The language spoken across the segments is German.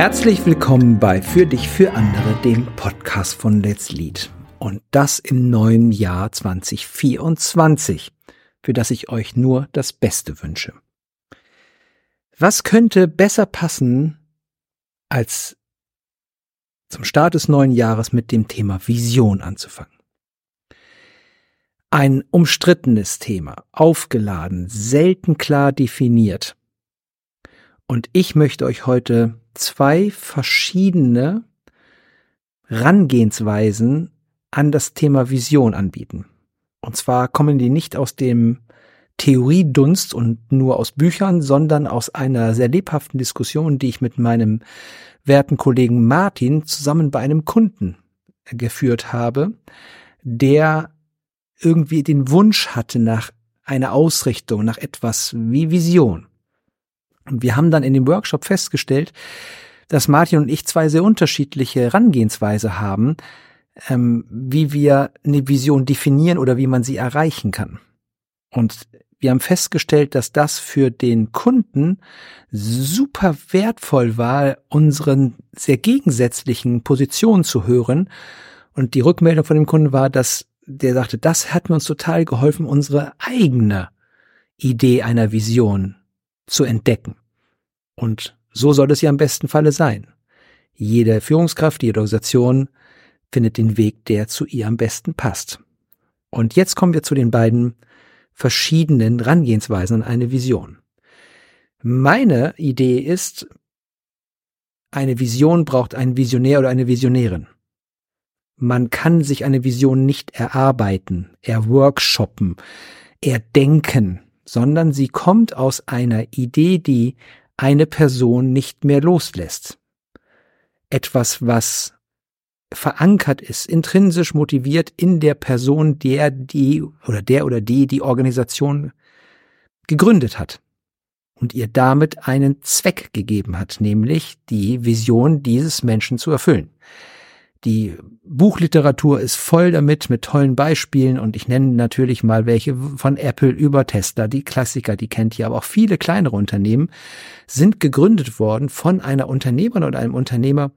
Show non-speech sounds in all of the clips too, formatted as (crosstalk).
Herzlich willkommen bei Für dich, für andere, dem Podcast von Let's Lead. Und das im neuen Jahr 2024, für das ich euch nur das Beste wünsche. Was könnte besser passen, als zum Start des neuen Jahres mit dem Thema Vision anzufangen? Ein umstrittenes Thema, aufgeladen, selten klar definiert. Und ich möchte euch heute zwei verschiedene Rangehensweisen an das Thema Vision anbieten. Und zwar kommen die nicht aus dem Theoriedunst und nur aus Büchern, sondern aus einer sehr lebhaften Diskussion, die ich mit meinem werten Kollegen Martin zusammen bei einem Kunden geführt habe, der irgendwie den Wunsch hatte nach einer Ausrichtung, nach etwas wie Vision. Und wir haben dann in dem Workshop festgestellt, dass Martin und ich zwei sehr unterschiedliche Herangehensweise haben, ähm, wie wir eine Vision definieren oder wie man sie erreichen kann. Und wir haben festgestellt, dass das für den Kunden super wertvoll war, unseren sehr gegensätzlichen Positionen zu hören. Und die Rückmeldung von dem Kunden war, dass der sagte, das hat mir uns total geholfen, unsere eigene Idee einer Vision zu entdecken. Und so soll es ja im besten Falle sein. Jede Führungskraft, jede Organisation findet den Weg, der zu ihr am besten passt. Und jetzt kommen wir zu den beiden verschiedenen Rangehensweisen an eine Vision. Meine Idee ist, eine Vision braucht einen Visionär oder eine Visionärin. Man kann sich eine Vision nicht erarbeiten, erworkshoppen, erdenken, sondern sie kommt aus einer Idee, die eine Person nicht mehr loslässt. Etwas, was verankert ist, intrinsisch motiviert in der Person, der die oder der oder die die Organisation gegründet hat und ihr damit einen Zweck gegeben hat, nämlich die Vision dieses Menschen zu erfüllen. Die Buchliteratur ist voll damit, mit tollen Beispielen und ich nenne natürlich mal welche von Apple über Tesla, die Klassiker, die kennt ihr, aber auch viele kleinere Unternehmen sind gegründet worden von einer Unternehmerin oder einem Unternehmer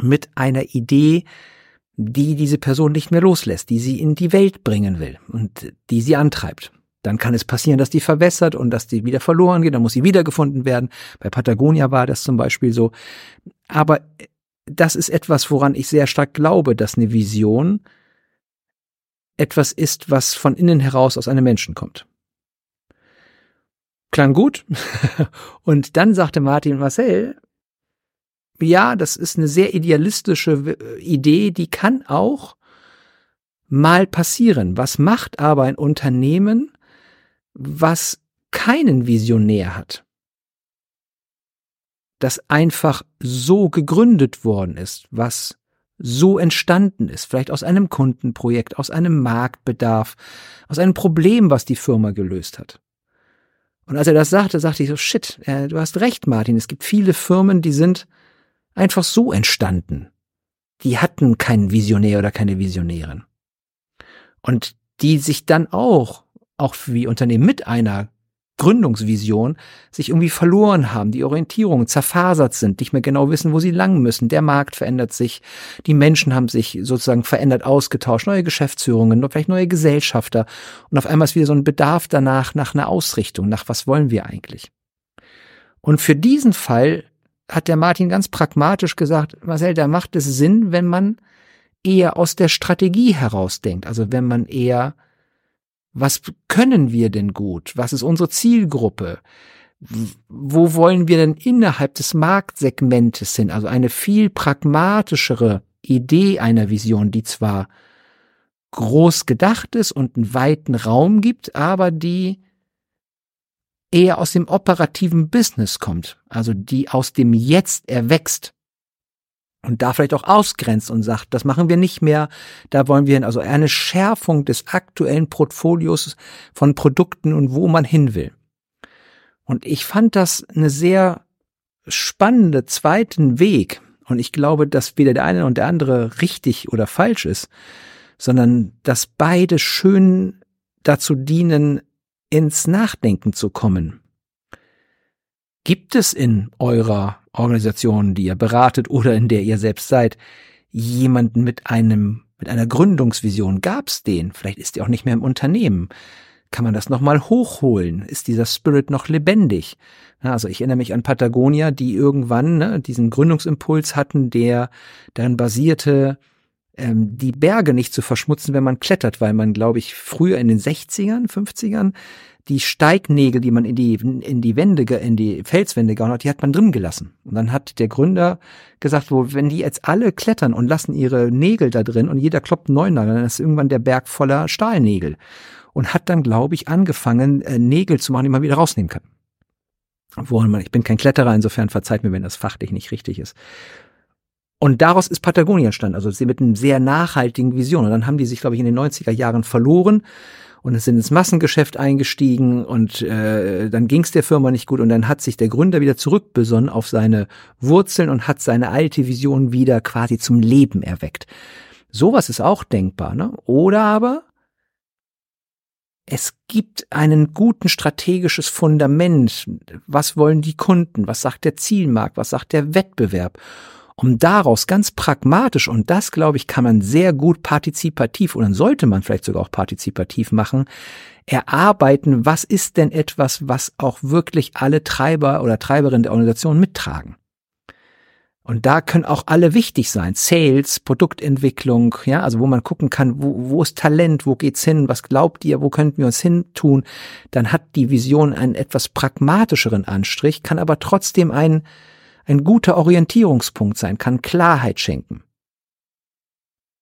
mit einer Idee, die diese Person nicht mehr loslässt, die sie in die Welt bringen will und die sie antreibt. Dann kann es passieren, dass die verwässert und dass die wieder verloren geht, dann muss sie wiedergefunden werden. Bei Patagonia war das zum Beispiel so. Aber das ist etwas, woran ich sehr stark glaube, dass eine Vision etwas ist, was von innen heraus aus einem Menschen kommt. Klang gut. (laughs) Und dann sagte Martin Marcel, ja, das ist eine sehr idealistische äh, Idee, die kann auch mal passieren. Was macht aber ein Unternehmen, was keinen Visionär hat? Das einfach so gegründet worden ist, was so entstanden ist, vielleicht aus einem Kundenprojekt, aus einem Marktbedarf, aus einem Problem, was die Firma gelöst hat. Und als er das sagte, sagte ich so, shit, äh, du hast recht, Martin, es gibt viele Firmen, die sind einfach so entstanden. Die hatten keinen Visionär oder keine Visionärin. Und die sich dann auch, auch wie Unternehmen mit einer Gründungsvision sich irgendwie verloren haben, die Orientierungen zerfasert sind, nicht mehr genau wissen, wo sie lang müssen. Der Markt verändert sich, die Menschen haben sich sozusagen verändert, ausgetauscht, neue Geschäftsführungen, vielleicht neue Gesellschafter und auf einmal ist wieder so ein Bedarf danach, nach einer Ausrichtung, nach was wollen wir eigentlich. Und für diesen Fall hat der Martin ganz pragmatisch gesagt, Marcel, da macht es Sinn, wenn man eher aus der Strategie herausdenkt, also wenn man eher was können wir denn gut? Was ist unsere Zielgruppe? Wo wollen wir denn innerhalb des Marktsegmentes hin? Also eine viel pragmatischere Idee einer Vision, die zwar groß gedacht ist und einen weiten Raum gibt, aber die eher aus dem operativen Business kommt, also die aus dem Jetzt erwächst und da vielleicht auch ausgrenzt und sagt, das machen wir nicht mehr, da wollen wir hin. Also eine Schärfung des aktuellen Portfolios von Produkten und wo man hin will. Und ich fand das eine sehr spannende zweiten Weg. Und ich glaube, dass weder der eine und der andere richtig oder falsch ist, sondern dass beide schön dazu dienen, ins Nachdenken zu kommen. Gibt es in eurer Organisation, die ihr beratet oder in der ihr selbst seid, jemanden mit einem, mit einer Gründungsvision? Gab's den? Vielleicht ist ihr auch nicht mehr im Unternehmen. Kann man das nochmal hochholen? Ist dieser Spirit noch lebendig? Also ich erinnere mich an Patagonia, die irgendwann ne, diesen Gründungsimpuls hatten, der dann basierte, ähm, die Berge nicht zu verschmutzen, wenn man klettert, weil man, glaube ich, früher in den 60ern, 50ern die Steignägel, die man in die, in die Wände, in die Felswände gehauen hat, die hat man drin gelassen. Und dann hat der Gründer gesagt, wo, wenn die jetzt alle klettern und lassen ihre Nägel da drin und jeder kloppt einen neuen Nagel, dann ist irgendwann der Berg voller Stahlnägel. Und hat dann, glaube ich, angefangen, äh, Nägel zu machen, die man wieder rausnehmen kann. Woran man, ich bin kein Kletterer, insofern verzeiht mir, wenn das fachlich nicht richtig ist. Und daraus ist Patagonia entstanden, also sie mit einer sehr nachhaltigen Vision. Und dann haben die sich, glaube ich, in den 90er Jahren verloren und sind ins Massengeschäft eingestiegen und äh, dann ging es der Firma nicht gut und dann hat sich der Gründer wieder zurückbesonnen auf seine Wurzeln und hat seine alte Vision wieder quasi zum Leben erweckt. Sowas ist auch denkbar, ne? Oder aber es gibt einen guten strategisches Fundament. Was wollen die Kunden? Was sagt der Zielmarkt? Was sagt der Wettbewerb? Um daraus ganz pragmatisch, und das glaube ich, kann man sehr gut partizipativ, dann sollte man vielleicht sogar auch partizipativ machen, erarbeiten, was ist denn etwas, was auch wirklich alle Treiber oder Treiberinnen der Organisation mittragen. Und da können auch alle wichtig sein. Sales, Produktentwicklung, ja, also wo man gucken kann, wo, wo ist Talent, wo geht's hin, was glaubt ihr, wo könnten wir uns hin tun? Dann hat die Vision einen etwas pragmatischeren Anstrich, kann aber trotzdem einen ein guter Orientierungspunkt sein, kann Klarheit schenken.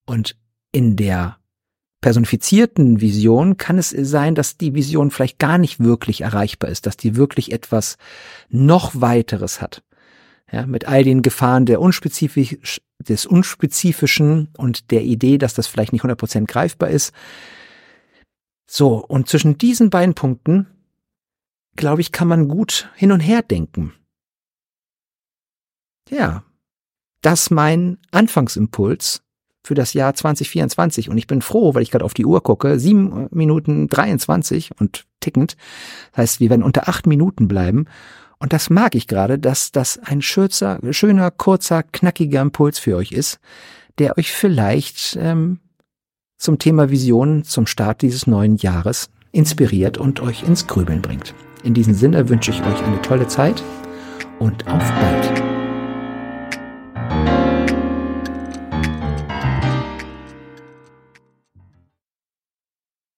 Und in der personifizierten Vision kann es sein, dass die Vision vielleicht gar nicht wirklich erreichbar ist, dass die wirklich etwas noch weiteres hat. Ja, mit all den Gefahren der unspezifisch, des Unspezifischen und der Idee, dass das vielleicht nicht 100% greifbar ist. So, und zwischen diesen beiden Punkten, glaube ich, kann man gut hin und her denken. Ja, das mein Anfangsimpuls für das Jahr 2024. Und ich bin froh, weil ich gerade auf die Uhr gucke, sieben Minuten 23 und tickend. Das heißt, wir werden unter acht Minuten bleiben. Und das mag ich gerade, dass das ein schürzer, schöner, kurzer, knackiger Impuls für euch ist, der euch vielleicht ähm, zum Thema Vision zum Start dieses neuen Jahres inspiriert und euch ins Grübeln bringt. In diesem Sinne wünsche ich euch eine tolle Zeit und auf bald.